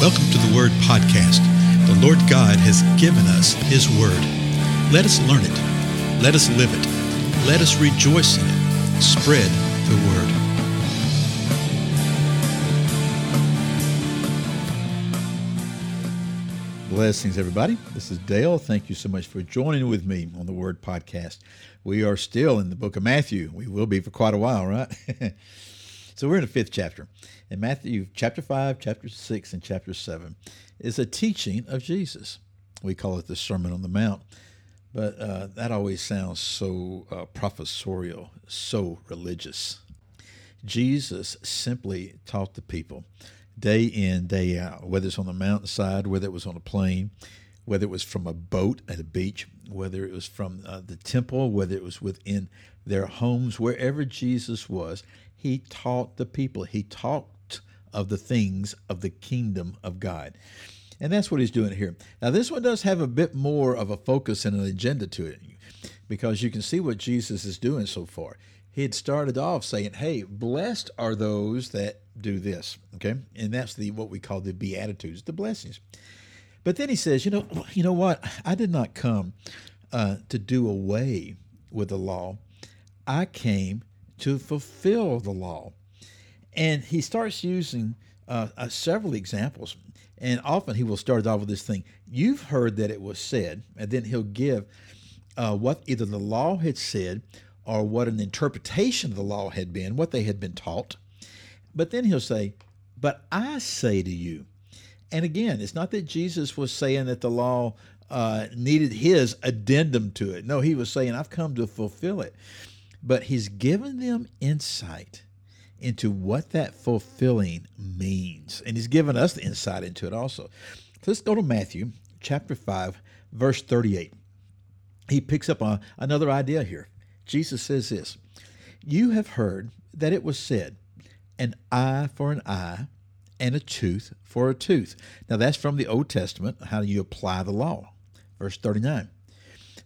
Welcome to the Word Podcast. The Lord God has given us His Word. Let us learn it. Let us live it. Let us rejoice in it. Spread the Word. Blessings, everybody. This is Dale. Thank you so much for joining with me on the Word Podcast. We are still in the book of Matthew. We will be for quite a while, right? so we're in the fifth chapter. In Matthew chapter 5, chapter 6, and chapter 7 is a teaching of Jesus. We call it the Sermon on the Mount. But uh, that always sounds so uh, professorial, so religious. Jesus simply taught the people day in, day out, whether it's on the mountainside, whether it was on a plain, whether it was from a boat at a beach, whether it was from uh, the temple, whether it was within their homes, wherever Jesus was, he taught the people. He talked of the things of the kingdom of God. And that's what he's doing here. Now, this one does have a bit more of a focus and an agenda to it because you can see what Jesus is doing so far. He had started off saying, Hey, blessed are those that do this. Okay. And that's the what we call the Beatitudes, the blessings. But then he says, you know, you know what? I did not come uh, to do away with the law. I came to fulfill the law. And he starts using uh, uh, several examples. And often he will start off with this thing You've heard that it was said, and then he'll give uh, what either the law had said or what an interpretation of the law had been, what they had been taught. But then he'll say, But I say to you. And again, it's not that Jesus was saying that the law uh, needed his addendum to it. No, he was saying, I've come to fulfill it. But he's given them insight into what that fulfilling means. And he's given us the insight into it also. So let's go to Matthew chapter 5, verse 38. He picks up on another idea here. Jesus says this You have heard that it was said, an eye for an eye and a tooth for a tooth. Now that's from the Old Testament, how do you apply the law. Verse 39.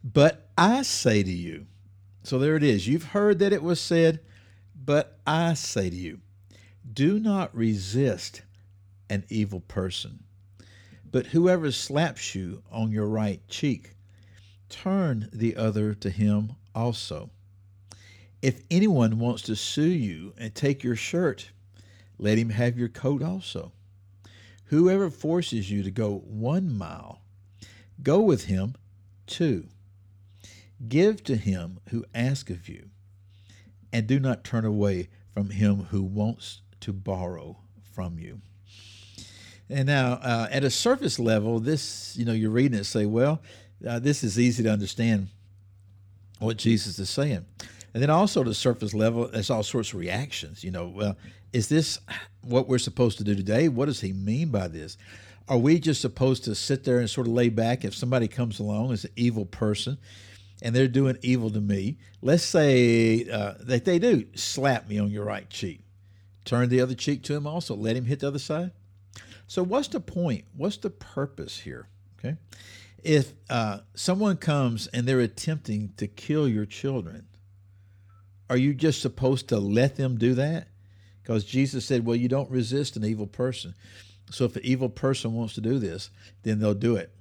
But I say to you, so there it is. You've heard that it was said, but I say to you, do not resist an evil person. But whoever slaps you on your right cheek, turn the other to him also. If anyone wants to sue you and take your shirt, let him have your coat also. Whoever forces you to go one mile, go with him two. Give to him who asks of you, and do not turn away from him who wants to borrow from you. And now, uh, at a surface level, this, you know, you're reading it, say, well, uh, this is easy to understand what Jesus is saying. And then also the surface level, there's all sorts of reactions. You know, well, is this what we're supposed to do today? What does he mean by this? Are we just supposed to sit there and sort of lay back if somebody comes along as an evil person and they're doing evil to me? Let's say uh, that they do slap me on your right cheek. Turn the other cheek to him also. Let him hit the other side. So, what's the point? What's the purpose here? Okay. If uh, someone comes and they're attempting to kill your children, are you just supposed to let them do that? Because Jesus said, well, you don't resist an evil person. So if an evil person wants to do this, then they'll do it.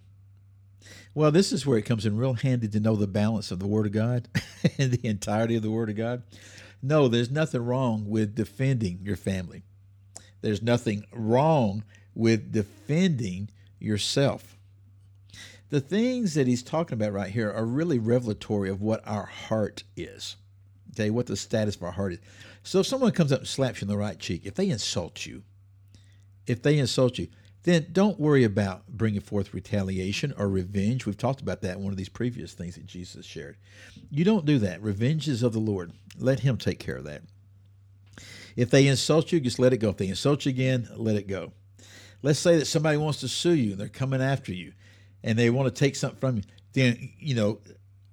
Well, this is where it comes in real handy to know the balance of the Word of God and the entirety of the Word of God. No, there's nothing wrong with defending your family. There's nothing wrong with defending yourself. The things that he's talking about right here are really revelatory of what our heart is okay, what the status of our heart is. So if someone comes up and slaps you in the right cheek, if they insult you, if they insult you, then don't worry about bringing forth retaliation or revenge. We've talked about that in one of these previous things that Jesus shared. You don't do that. Revenge is of the Lord. Let Him take care of that. If they insult you, just let it go. If they insult you again, let it go. Let's say that somebody wants to sue you and they're coming after you and they want to take something from you. Then, you know,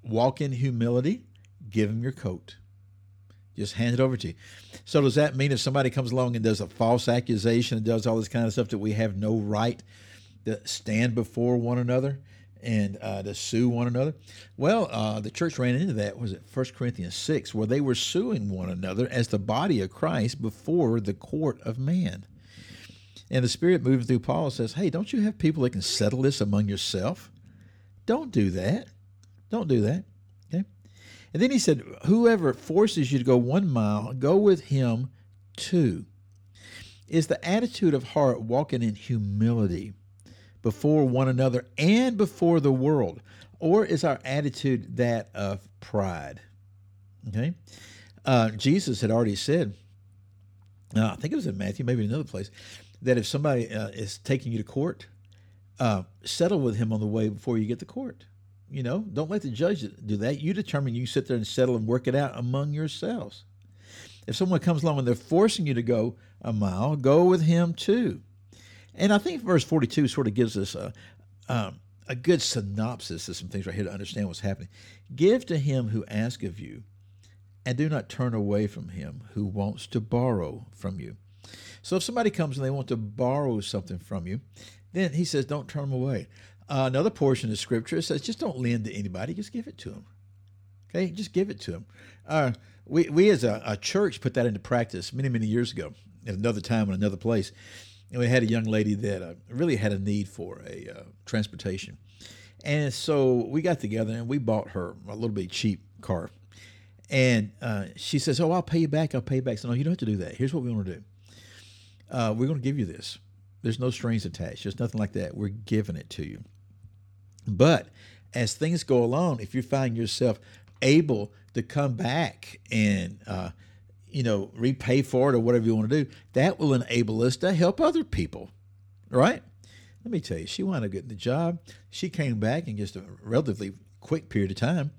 walk in humility, give them your coat. Just hand it over to you. So does that mean if somebody comes along and does a false accusation and does all this kind of stuff that we have no right to stand before one another and uh, to sue one another? Well, uh, the church ran into that. Was it 1 Corinthians 6, where they were suing one another as the body of Christ before the court of man. And the Spirit moving through Paul says, Hey, don't you have people that can settle this among yourself? Don't do that. Don't do that. Okay. And then he said, Whoever forces you to go one mile, go with him two. Is the attitude of heart walking in humility before one another and before the world? Or is our attitude that of pride? Okay. Uh, Jesus had already said, uh, I think it was in Matthew, maybe another place, that if somebody uh, is taking you to court, uh, settle with him on the way before you get to court. You know, don't let the judge do that. You determine. You sit there and settle and work it out among yourselves. If someone comes along and they're forcing you to go a mile, go with him too. And I think verse 42 sort of gives us a, um, a good synopsis of some things right here to understand what's happening. Give to him who asks of you, and do not turn away from him who wants to borrow from you. So if somebody comes and they want to borrow something from you, then he says, don't turn them away. Uh, another portion of scripture says, just don't lend to anybody, just give it to them. Okay, just give it to them. Uh, we, we as a, a, church put that into practice many, many years ago at another time in another place. And we had a young lady that uh, really had a need for a uh, transportation. And so we got together and we bought her a little bit cheap car. And uh, she says, Oh, I'll pay you back. I'll pay you back. So, no, you don't have to do that. Here's what we want to do we're going to give you this. There's no strings attached. There's nothing like that. We're giving it to you. But as things go along, if you find yourself able to come back and uh, you know repay for it or whatever you want to do, that will enable us to help other people, right? Let me tell you, she wound up getting the job. She came back in just a relatively quick period of time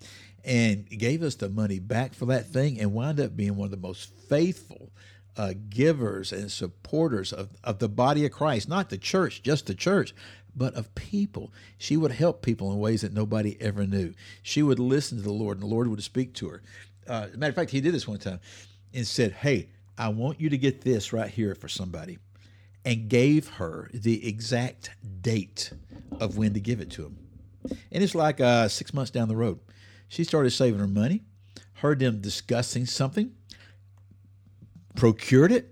and gave us the money back for that thing and wound up being one of the most faithful uh, givers and supporters of, of the body of Christ, not the church, just the church, but of people. She would help people in ways that nobody ever knew. She would listen to the Lord, and the Lord would speak to her. Uh, matter of fact, he did this one time and said, Hey, I want you to get this right here for somebody, and gave her the exact date of when to give it to him. And it's like uh, six months down the road. She started saving her money, heard them discussing something, procured it,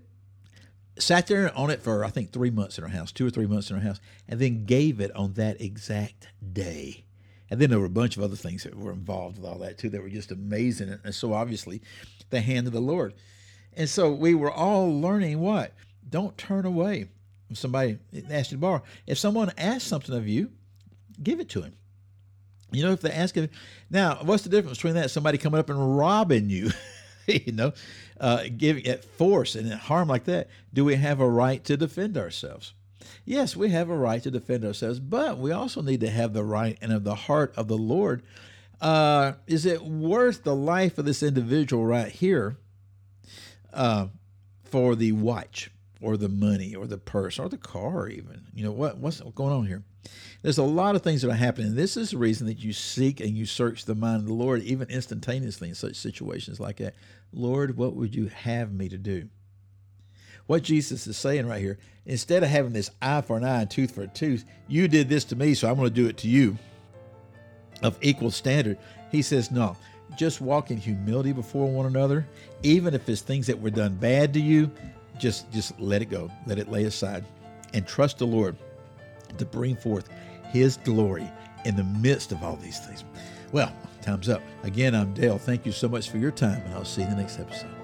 sat there on it for I think three months in her house, two or three months in her house, and then gave it on that exact day. And then there were a bunch of other things that were involved with all that too that were just amazing. And so obviously, the hand of the Lord. And so we were all learning what? Don't turn away if somebody asks you to borrow. If someone asks something of you, give it to him. You know, if they ask him, now, what's the difference between that? Somebody coming up and robbing you. you know, uh, giving it force and harm like that, do we have a right to defend ourselves? Yes, we have a right to defend ourselves, but we also need to have the right and of the heart of the Lord. Uh, is it worth the life of this individual right here uh, for the watch or the money or the purse or the car, even? You know what what's going on here? There's a lot of things that are happening. This is the reason that you seek and you search the mind of the Lord, even instantaneously in such situations like that. Lord, what would you have me to do? What Jesus is saying right here, instead of having this eye for an eye and tooth for a tooth, you did this to me, so I'm going to do it to you of equal standard. He says, no, just walk in humility before one another, even if it's things that were done bad to you, just just let it go, let it lay aside, and trust the Lord to bring forth His glory in the midst of all these things. Well, time's up. Again, I'm Dale. Thank you so much for your time, and I'll see you in the next episode.